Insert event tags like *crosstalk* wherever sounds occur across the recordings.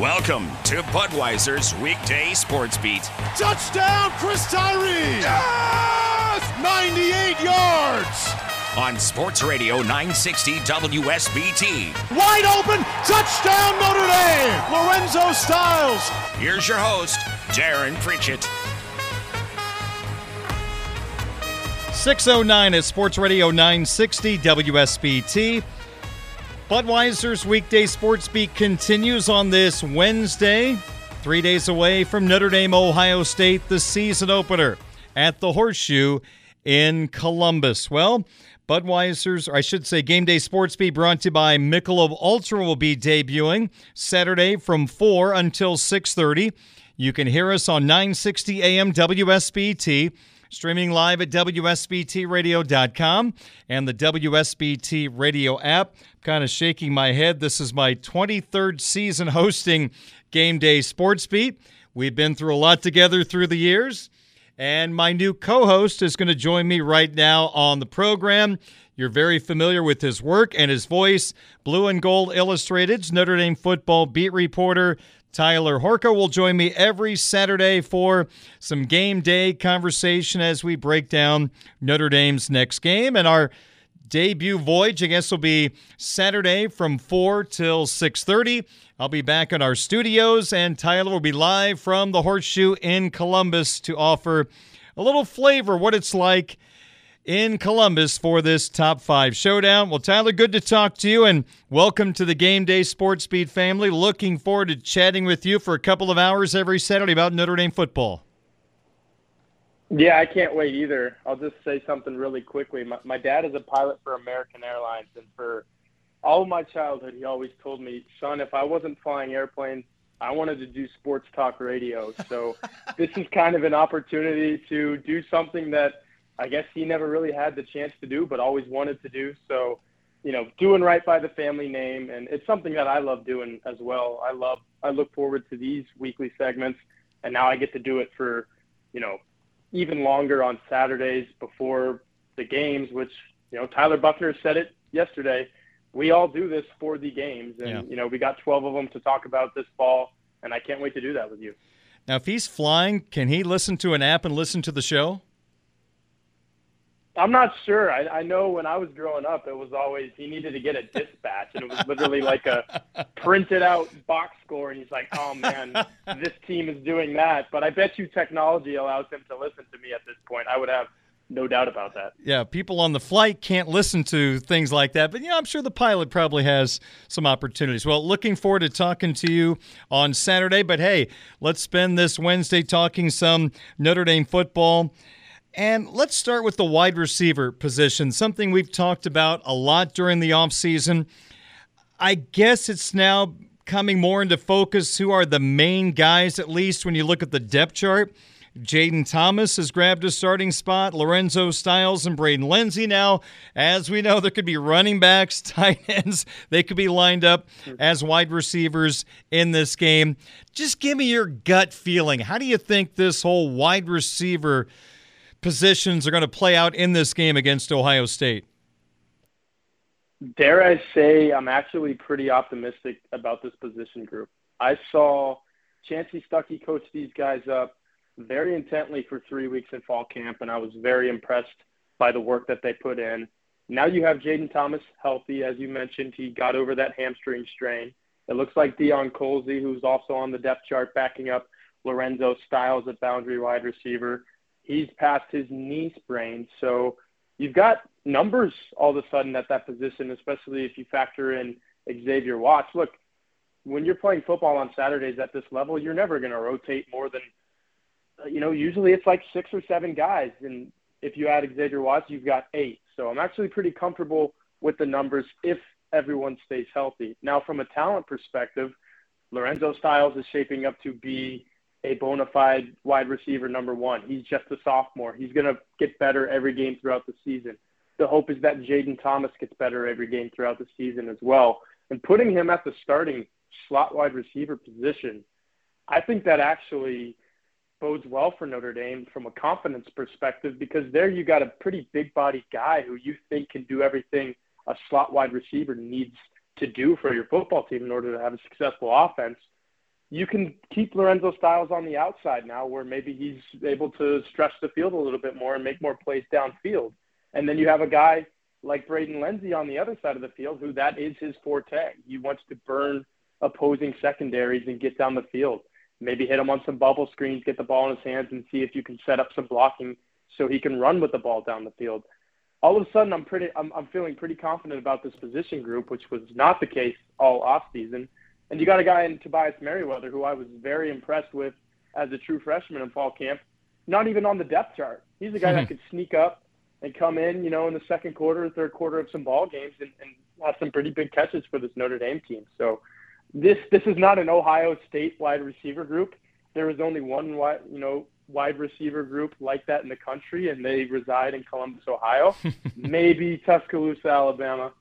Welcome to Budweiser's weekday sports beat. Touchdown, Chris Tyree! Yes! 98 yards! On Sports Radio 960 WSBT. Wide open, touchdown Notre Dame! Lorenzo Styles. Here's your host, Darren Pritchett. 609 is Sports Radio 960 WSBT. Budweiser's weekday sports beat continues on this Wednesday, three days away from Notre Dame, Ohio State, the season opener at the Horseshoe in Columbus. Well, Budweiser's, or I should say, Game Day Sports Beat brought to you by Michelob Ultra will be debuting Saturday from 4 until 6.30. You can hear us on 960 AM WSBT streaming live at WSBTradio.com and the WSBT radio app. Kind of shaking my head. This is my 23rd season hosting Game Day Sports Beat. We've been through a lot together through the years. And my new co host is going to join me right now on the program. You're very familiar with his work and his voice. Blue and Gold Illustrated's Notre Dame football beat reporter Tyler Horka will join me every Saturday for some game day conversation as we break down Notre Dame's next game. And our debut voyage, I guess, will be Saturday from 4 till 6.30. I'll be back in our studios, and Tyler will be live from the Horseshoe in Columbus to offer a little flavor what it's like – in Columbus for this top five showdown. Well, Tyler, good to talk to you and welcome to the Game Day Sports Beat family. Looking forward to chatting with you for a couple of hours every Saturday about Notre Dame football. Yeah, I can't wait either. I'll just say something really quickly. My, my dad is a pilot for American Airlines, and for all of my childhood, he always told me, son, if I wasn't flying airplanes, I wanted to do sports talk radio. So *laughs* this is kind of an opportunity to do something that I guess he never really had the chance to do, but always wanted to do. So, you know, doing right by the family name, and it's something that I love doing as well. I love, I look forward to these weekly segments, and now I get to do it for, you know, even longer on Saturdays before the games. Which, you know, Tyler Buchner said it yesterday. We all do this for the games, and yeah. you know, we got 12 of them to talk about this fall, and I can't wait to do that with you. Now, if he's flying, can he listen to an app and listen to the show? I'm not sure. I, I know when I was growing up, it was always he needed to get a dispatch, and it was literally like a *laughs* printed out box score, and he's like, "Oh man, this team is doing that." But I bet you technology allows him to listen to me at this point. I would have no doubt about that. Yeah, people on the flight can't listen to things like that, but yeah, I'm sure the pilot probably has some opportunities. Well, looking forward to talking to you on Saturday, but hey, let's spend this Wednesday talking some Notre Dame football. And let's start with the wide receiver position, something we've talked about a lot during the offseason. I guess it's now coming more into focus who are the main guys, at least when you look at the depth chart. Jayden Thomas has grabbed a starting spot. Lorenzo Styles and Braden Lenzy now. As we know, there could be running backs, *laughs* tight ends. They could be lined up as wide receivers in this game. Just give me your gut feeling. How do you think this whole wide receiver positions are going to play out in this game against Ohio State? Dare I say, I'm actually pretty optimistic about this position group. I saw Chansi Stuckey coach these guys up very intently for three weeks in fall camp, and I was very impressed by the work that they put in. Now you have Jayden Thomas healthy, as you mentioned. He got over that hamstring strain. It looks like Deion Colzie, who's also on the depth chart, backing up Lorenzo Styles at boundary wide receiver he's past his knee sprain. So, you've got numbers all of a sudden at that position, especially if you factor in Xavier Watts. Look, when you're playing football on Saturdays at this level, you're never going to rotate more than, you know, usually it's like six or seven guys. And if you add Xavier Watts, you've got eight. So I'm actually pretty comfortable with the numbers if everyone stays healthy. Now, from a talent perspective, Lorenzo Styles is shaping up to be a bona fide wide receiver number one. He's just a sophomore. He's going to get better every game throughout the season. The hope is that Jayden Thomas gets better every game throughout the season as well. And putting him at the starting slot wide receiver position, I think that actually bodes well for Notre Dame from a confidence perspective because there you got a pretty big body guy who you think can do everything a slot wide receiver needs to do for your football team in order to have a successful offense. You can keep Lorenzo Styles on the outside now where maybe he's able to stretch the field a little bit more and make more plays downfield. And then you have a guy like Braden Lenzy on the other side of the field who that is his forte. He wants to burn opposing secondaries and get down the field. Maybe hit him on some bubble screens, get the ball in his hands, and see if you can set up some blocking so he can run with the ball down the field. All of a sudden, I'm pretty, I'm, I'm feeling pretty confident about this position group, which was not the case all off season. And you got a guy in Tobias Merriweather who I was very impressed with as a true freshman in fall camp. Not even on the depth chart. He's a guy that hmm. could sneak up and come in, you know, in the second quarter, third quarter of some ball games and, and have some pretty big catches for this Notre Dame team. So this this is not an Ohio State wide receiver group. There is only one wide, you know, wide receiver group like that in the country, and they reside in Columbus, Ohio, *laughs* maybe Tuscaloosa, Alabama,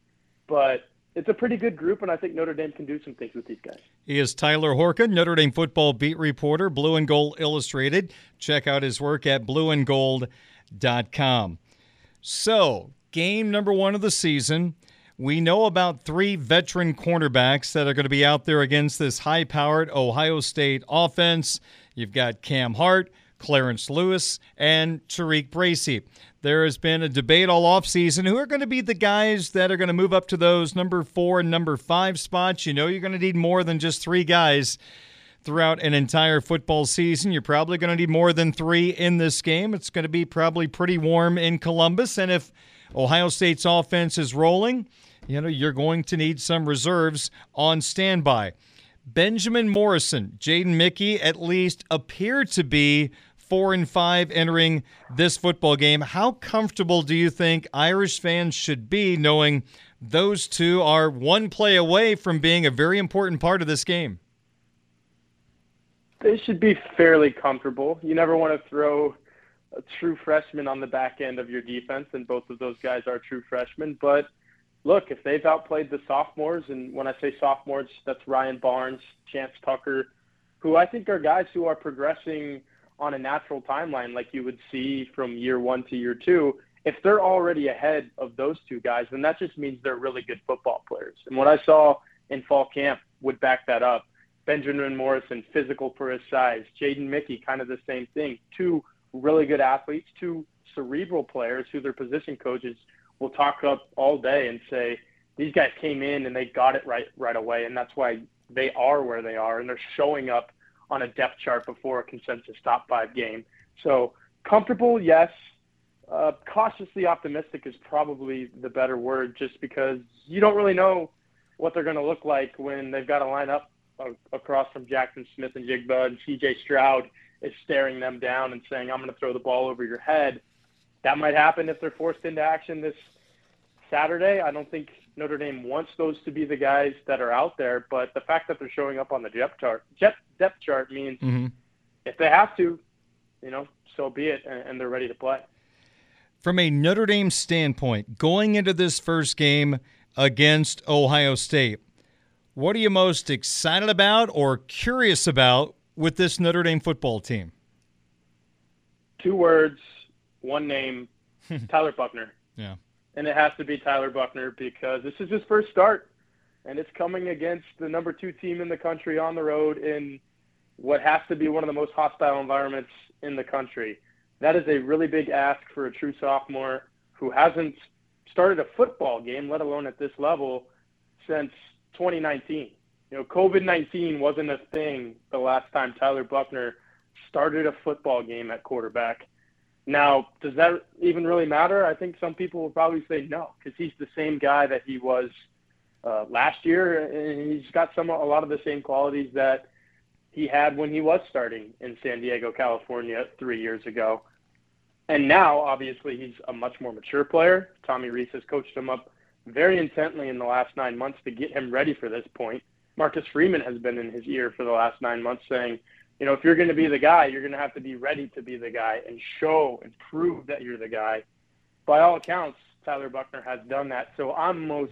but it's a pretty good group, and I think Notre Dame can do some things with these guys. He is Tyler Horka, Notre Dame football beat reporter, Blue and Gold Illustrated. Check out his work at blueandgold.com. So, game number one of the season. We know about three veteran cornerbacks that are going to be out there against this high powered Ohio State offense. You've got Cam Hart, Clarence Lewis, and Tariq Bracy. There has been a debate all offseason who are going to be the guys that are going to move up to those number four and number five spots. You know, you're going to need more than just three guys throughout an entire football season. You're probably going to need more than three in this game. It's going to be probably pretty warm in Columbus. And if Ohio State's offense is rolling, you know, you're going to need some reserves on standby. Benjamin Morrison, Jaden Mickey at least appear to be four and five entering this football game. How comfortable do you think Irish fans should be knowing those two are one play away from being a very important part of this game? They should be fairly comfortable. You never want to throw a true freshman on the back end of your defense, and both of those guys are true freshmen. But look, if they've outplayed the sophomores, and when I say sophomores, that's Ryan Barnes, Chance Tucker, who I think are guys who are progressing on a natural timeline like you would see from year one to year two. If they're already ahead of those two guys, then that just means they're really good football players. And what I saw in fall camp would back that up. Benjamin Morrison, physical for his size. Jaden Mickey, kind of the same thing. Two really good athletes, two cerebral players who their position coaches – will talk up all day and say these guys came in and they got it right right away, and that's why they are where they are, and they're showing up on a depth chart before a consensus top five game. So comfortable, yes. Uh, cautiously optimistic is probably the better word, just because you don't really know what they're going to look like when they've got to line up across from Jackson Smith-Njigba and C.J. Stroud is staring them down and saying, "I'm going to throw the ball over your head." that might happen if they're forced into action this Saturday. I don't think Notre Dame wants those to be the guys that are out there, but the fact that they're showing up on the depth chart, depth chart means mm-hmm. if they have to, you know, so be it, and they're ready to play. From a Notre Dame standpoint, going into this first game against Ohio State, what are you most excited about or curious about with this Notre Dame football team? Two words one name, *laughs* Tyler Buchner. Yeah. And it has to be Tyler Buchner because this is his first start, and it's coming against the number two team in the country on the road in what has to be one of the most hostile environments in the country. That is a really big ask for a true sophomore who hasn't started a football game, let alone at this level, since 2019. You know, COVID 19 wasn't a thing the last time Tyler Buchner started a football game at quarterback. Now, does that even really matter? I think some people will probably say no, because he's the same guy that he was uh, last year, and he's got some a lot of the same qualities that he had when he was starting in San Diego, California, three years ago. And now, obviously, he's a much more mature player. Tommy Rees has coached him up very intently in the last nine months to get him ready for this point. Marcus Freeman has been in his ear for the last nine months saying, you know, if you're going to be the guy, you're going to have to be ready to be the guy and show and prove that you're the guy. By all accounts, Tyler Buchner has done that. So I'm most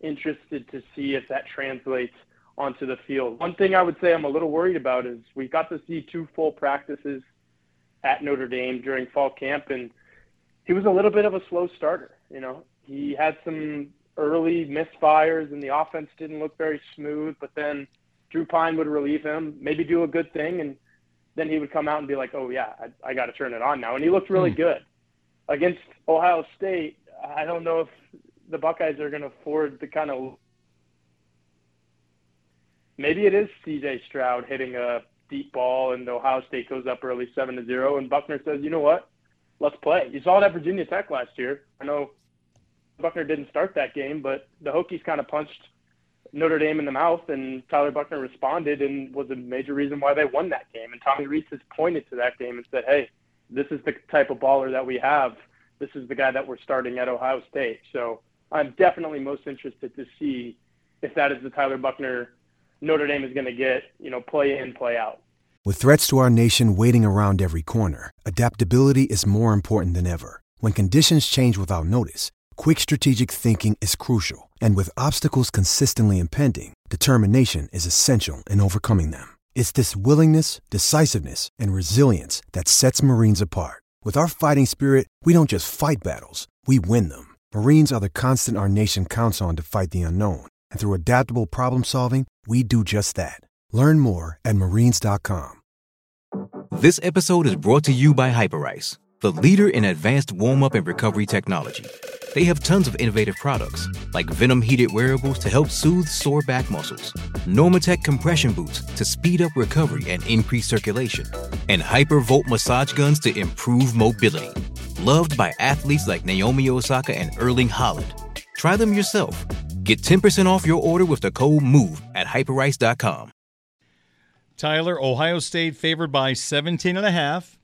interested to see if that translates onto the field. One thing I would say I'm a little worried about is we got to see two full practices at Notre Dame during fall camp, and he was a little bit of a slow starter. You know, he had some early misfires, and the offense didn't look very smooth, but then – Drew Pyne would relieve him, maybe do a good thing, and then he would come out and be like, "Oh yeah, I, I got to turn it on now." And he looked really mm. good against Ohio State. I don't know if the Buckeyes are going to afford the kind of maybe it is C.J. Stroud hitting a deep ball and Ohio State goes up early seven to zero, and Buchner says, "You know what? Let's play." You saw it at Virginia Tech last year. I know Buchner didn't start that game, but the Hokies kind of punched Notre Dame in the mouth, and Tyler Buchner responded and was a major reason why they won that game. And Tommy Rees has pointed to that game and said, "Hey, this is the type of baller that we have. This is the guy that we're starting at Ohio State." So I'm definitely most interested to see if that is the Tyler Buchner Notre Dame is going to get, you know, play in, play out. With threats to our nation waiting around every corner, adaptability is more important than ever. When conditions change without notice Quick strategic thinking is crucial, and with obstacles consistently impending, determination is essential in overcoming them. It's this willingness, decisiveness, and resilience that sets Marines apart. With our fighting spirit, we don't just fight battles, we win them. Marines are the constant our nation counts on to fight the unknown, and through adaptable problem solving, we do just that. Learn more at marines.com. This episode is brought to you by Hyperice, the leader in advanced warm up and recovery technology. They have tons of innovative products, like Venom heated wearables to help soothe sore back muscles, Normatec compression boots to speed up recovery and increase circulation, and Hypervolt massage guns to improve mobility. Loved by athletes like Naomi Osaka and Erling Haaland. Try them yourself. Get 10% off your order with the code MOVE at hyperice.com. Tyler, Ohio State favored by 17 and a half.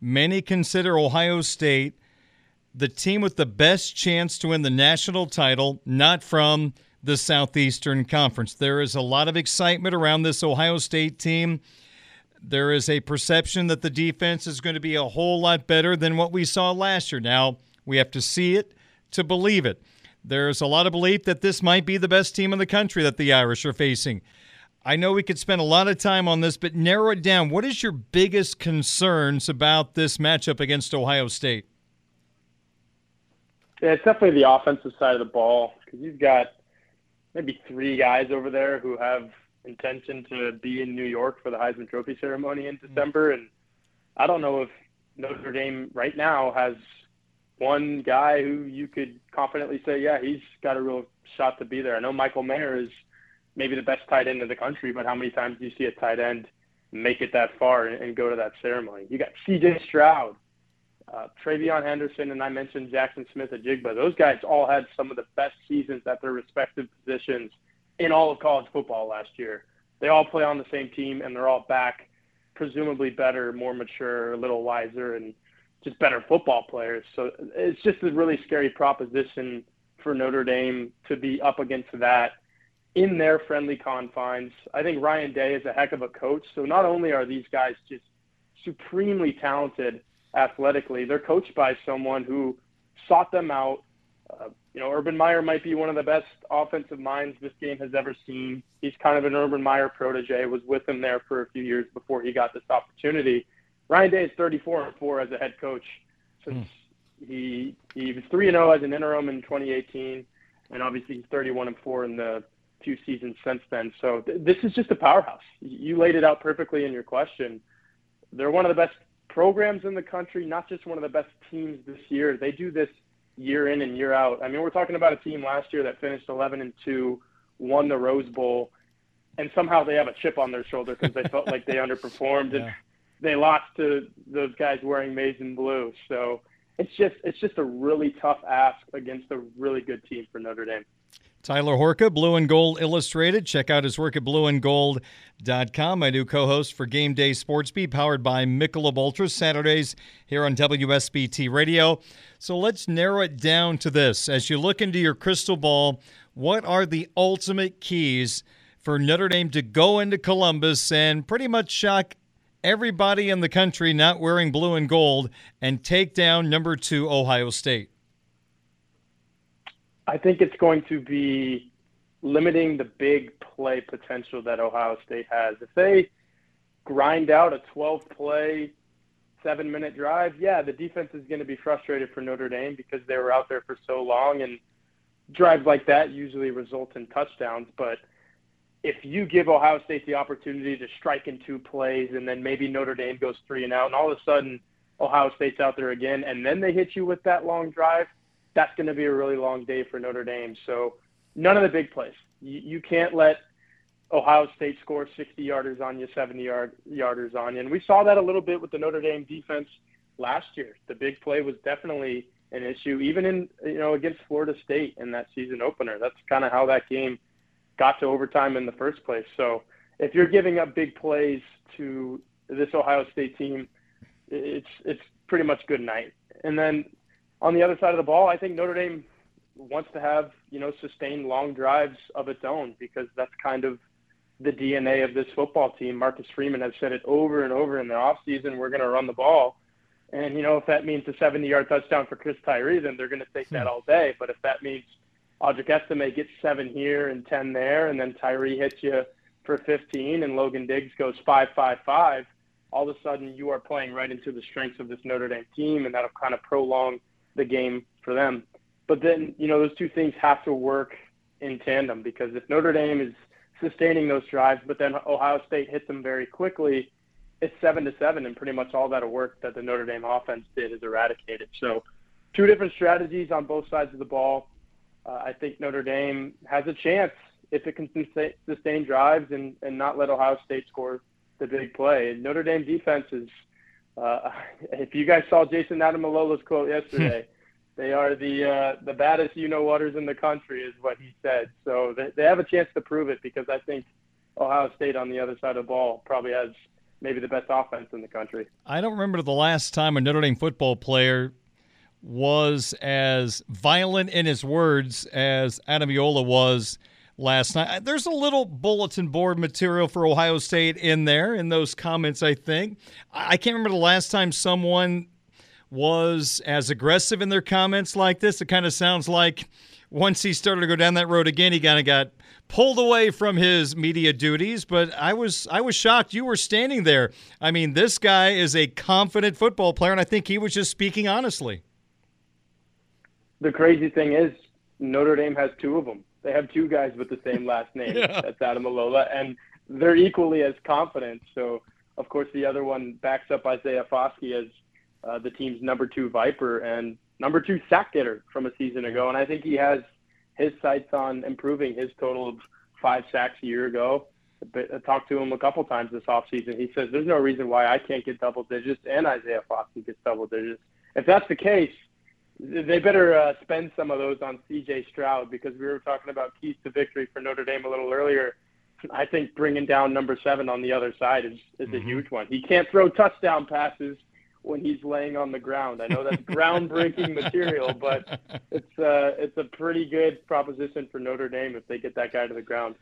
Many consider Ohio State the team with the best chance to win the national title, not from the Southeastern Conference. There is a lot of excitement around this Ohio State team. There is a perception that the defense is going to be a whole lot better than what we saw last year. Now, we have to see it to believe it. There's a lot of belief that this might be the best team in the country that the Irish are facing. I know we could spend a lot of time on this, but narrow it down. What is your biggest concerns about this matchup against Ohio State? Yeah, it's definitely the offensive side of the ball because you've got maybe three guys over there who have intention to be in New York for the Heisman Trophy ceremony in mm-hmm. December, and I don't know if Notre Dame right now has one guy who you could confidently say, yeah, he's got a real shot to be there. I know Michael Mayer is maybe the best tight end in the country, but how many times do you see a tight end make it that far and, go to that ceremony? You got C.J. Stroud, uh, TreVeyon Henderson, and I mentioned Jackson Smith-Njigba. Those guys all had some of the best seasons at their respective positions in all of college football last year. They all play on the same team, and they're all back, presumably better, more mature, a little wiser, and just better football players. So it's just a really scary proposition for Notre Dame to be up against that in their friendly confines. I think Ryan Day is a heck of a coach. So not only are these guys just supremely talented – athletically. They're coached by someone who sought them out. Uh, you know, Urban Meyer might be one of the best offensive minds this game has ever seen. He's kind of an Urban Meyer protege. Was with him there for a few years before he got this opportunity. Ryan Day is 34 and four as a head coach since mm. he he was three and zero oh as an interim in 2018, and obviously he's 31 and four in the few seasons since then. So th- this is just a powerhouse. You laid it out perfectly in your question. They're one of the best programs in the country, not just one of the best teams this year. They do this year in and year out. I mean, we're talking about a team last year that finished 11 and 2, won the Rose Bowl, and somehow they have a chip on their shoulder because they felt like they underperformed. *laughs* Yeah. And they lost to those guys wearing maize and blue. So it's just it's just a really tough ask against a really good team for Notre Dame. Tyler Horka, Blue and Gold Illustrated. Check out his work at blueandgold.com. My new co host for Game Day Sports Beat, powered by Michelob Ultra, Saturdays here on WSBT Radio. So let's narrow it down to this. As you look into your crystal ball, what are the ultimate keys for Notre Dame to go into Columbus and pretty much shock everybody in the country not wearing blue and gold and take down number two Ohio State? I think it's going to be limiting the big play potential that Ohio State has. If they grind out a 12 play, seven minute drive, yeah, the defense is going to be frustrated for Notre Dame because they were out there for so long. And drives like that usually result in touchdowns. But if you give Ohio State the opportunity to strike in two plays and then maybe Notre Dame goes three and out, and all of a sudden Ohio State's out there again, and then they hit you with that long drive, that's going to be a really long day for Notre Dame. So none of the big plays. You, you can't let Ohio State score 60 yarders on you, 70 yard yarders on you, and we saw that a little bit with the Notre Dame defense last year. The big play was definitely an issue, even in you know against Florida State in that season opener. That's kind of how that game got to overtime in the first place. So if you're giving up big plays to this Ohio State team, it's it's pretty much good night. And then on the other side of the ball, I think Notre Dame wants to have you know sustained long drives of its own because that's kind of the DNA of this football team. Marcus Freeman has said it over and over in the offseason, we're going to run the ball. And, you know, if that means a 70 yard touchdown for Chris Tyree, then they're going to take that hmm. all day. But if that means Audric Estime gets seven here and 10 there, and then Tyree hits you for 15, and Logan Diggs goes 5 5 5, all of a sudden you are playing right into the strengths of this Notre Dame team, and that'll kind of prolong the game for them. But then, you know, those two things have to work in tandem because if Notre Dame is sustaining those drives, but then Ohio State hits them very quickly, it's seven to seven, and pretty much all that work that the Notre Dame offense did is eradicated. So, two different strategies on both sides of the ball. Uh, I think Notre Dame has a chance if it can sustain drives and, and not let Ohio State score the big play. Notre Dame defense is, uh, *laughs* if you guys saw Jayson Ademilola quote yesterday, *laughs* they are the uh, the baddest you know waters in the country, is what he said. So they, they have a chance to prove it because I think Ohio State on the other side of the ball probably has maybe the best offense in the country. I don't remember the last time a Notre Dame football player was as violent in his words as Ademilola was last night. Uh, there's a little bulletin board material for Ohio State in there in those comments, I think. I can't remember the last time someone was as aggressive in their comments like this. It kind of sounds like once he started to go down that road again, he kind of got pulled away from his media duties. But I was I was shocked you were standing there. I mean, this guy is a confident football player, and I think he was just speaking honestly the crazy thing is Notre Dame has two of them. They have two guys with the same last *laughs* name. yeah. That's Ademilola, and they're equally as confident. So, of course, the other one backs up Isaiah Foskey as uh, the team's number two Viper and number two sack getter from a season ago. And I think he has his sights on improving his total of five sacks a year ago. I talked to him a couple times this offseason. He says there's no reason why I can't get double digits and Isaiah Foskey gets double digits. If that's the case, they better uh, spend some of those on C.J. Stroud because we were talking about keys to victory for Notre Dame a little earlier. I think bringing down number seven on the other side is, is mm-hmm. a huge one. He can't throw touchdown passes when he's laying on the ground. I know that's *laughs* groundbreaking material, but *laughs* it's uh, it's a pretty good proposition for Notre Dame if they get that guy to the ground.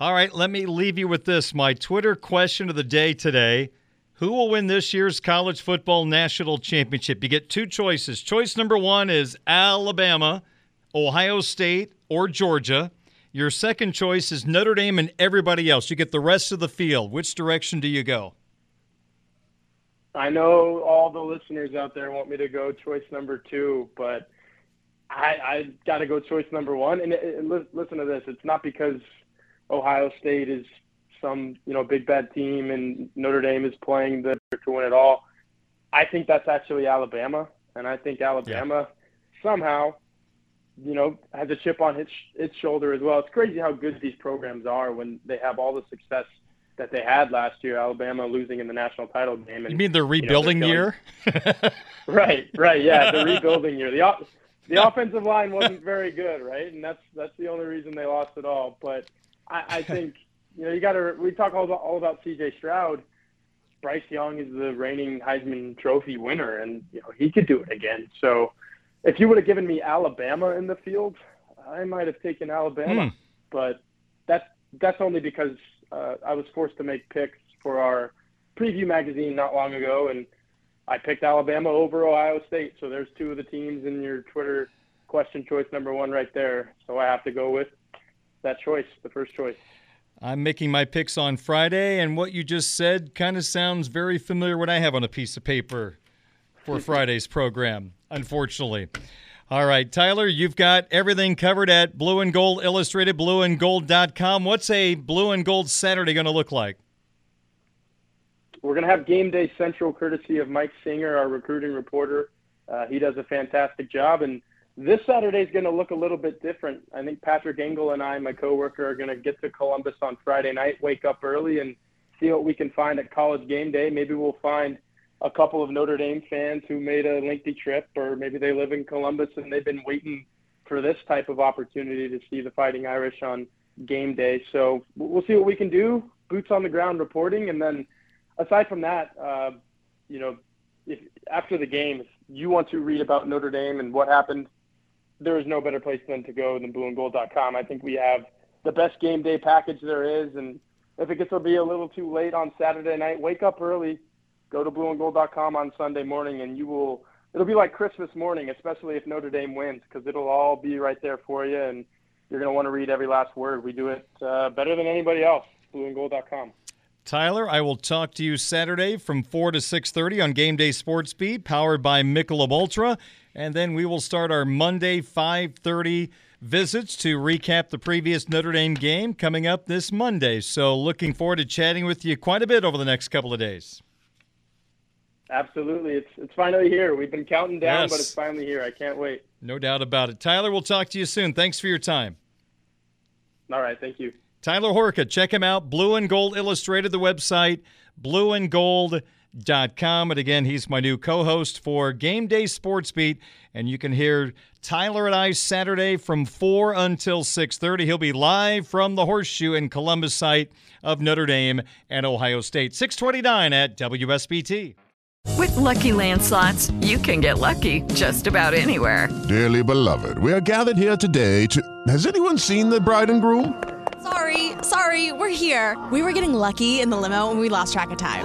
All right, let me leave you with this. My Twitter question of the day today who will win this year's college football national championship? You get two choices. Choice number one is Alabama, Ohio State, or Georgia. Your second choice is Notre Dame and everybody else. You get the rest of the field. Which direction do you go? I know all the listeners out there want me to go choice number two, but I, I got to go choice number one. And, and listen to this: it's not because Ohio State is some you know big bad team and Notre Dame is playing the to win it all. I think that's actually Alabama, and I think Alabama yeah. somehow, you know, has a chip on its its shoulder as well. It's crazy how good these programs are when they have all the success that they had last year, Alabama losing in the national title game. And, you mean the rebuilding you know, year? *laughs* *laughs* right, right, yeah, the rebuilding year. The the offensive line wasn't very good, right? And that's that's the only reason they lost it all. But I, I think you know you got to. We talk all about all about C.J. Stroud. Bryce Young is the reigning Heisman Trophy winner, and you know he could do it again. So if you would have given me Alabama in the field, I might have taken Alabama. Hmm. But that's that's only because uh, I was forced to make picks for our preview magazine not long ago, and I picked Alabama over Ohio State. So there's two of the teams in your Twitter question choice number one right there. So I have to go with that choice, the first choice. I'm making my picks on Friday, and what you just said kind of sounds very familiar what I have on a piece of paper for *laughs* Friday's program, unfortunately. All right, Tyler, you've got everything covered at Blue and Gold Illustrated, blueandgold.com. What's a Blue and Gold Saturday going to look like? We're going to have game day central courtesy of Mike Singer, our recruiting reporter. Uh, he does a fantastic job. And this Saturday is going to look a little bit different. I think Patrick Engel and I, my coworker, are going to get to Columbus on Friday night, wake up early, and see what we can find at college game day. Maybe we'll find a couple of Notre Dame fans who made a lengthy trip, or maybe they live in Columbus and they've been waiting for this type of opportunity to see the Fighting Irish on game day. So we'll see what we can do. Boots on the ground reporting, and then aside from that, uh, you know, if after the game, if you want to read about Notre Dame and what happened, there is no better place than to go than blueandgold.com. I think we have the best game day package there is, and if it gets to be a little too late on Saturday night, wake up early, go to blueandgold.com on Sunday morning, and you will. It'll be like Christmas morning, especially if Notre Dame wins, because it'll all be right there for you, and you're going to want to read every last word. We do it uh, better than anybody else. Blueandgold.com. Tyler, I will talk to you Saturday from 4 to 6:30 on Game Day Sports Beat, powered by Michelob Ultra, and then we will start our Monday 5:30 visits to recap the previous Notre Dame game coming up this Monday. So, looking forward to chatting with you quite a bit over the next couple of days. Absolutely, it's it's finally here. We've been counting down, Yes. but it's finally here. I can't wait. No doubt about it. Tyler, we'll talk to you soon. Thanks for your time. All right, thank you. Tyler Horka, check him out. Blue and Gold Illustrated, the website, blueandgold.com. And again, he's my new co host for Game Day Sports Beat. And you can hear Tyler and I Saturday from 4 until 6.30. He'll be live from the Horseshoe in Columbus site of Notre Dame and Ohio State. 629 at WSBT. With Lucky Land slots, you can get lucky just about anywhere. Dearly beloved, we are gathered here today to. Has anyone seen the bride and groom? Sorry, sorry, we're here. We were getting lucky in the limo and we lost track of time.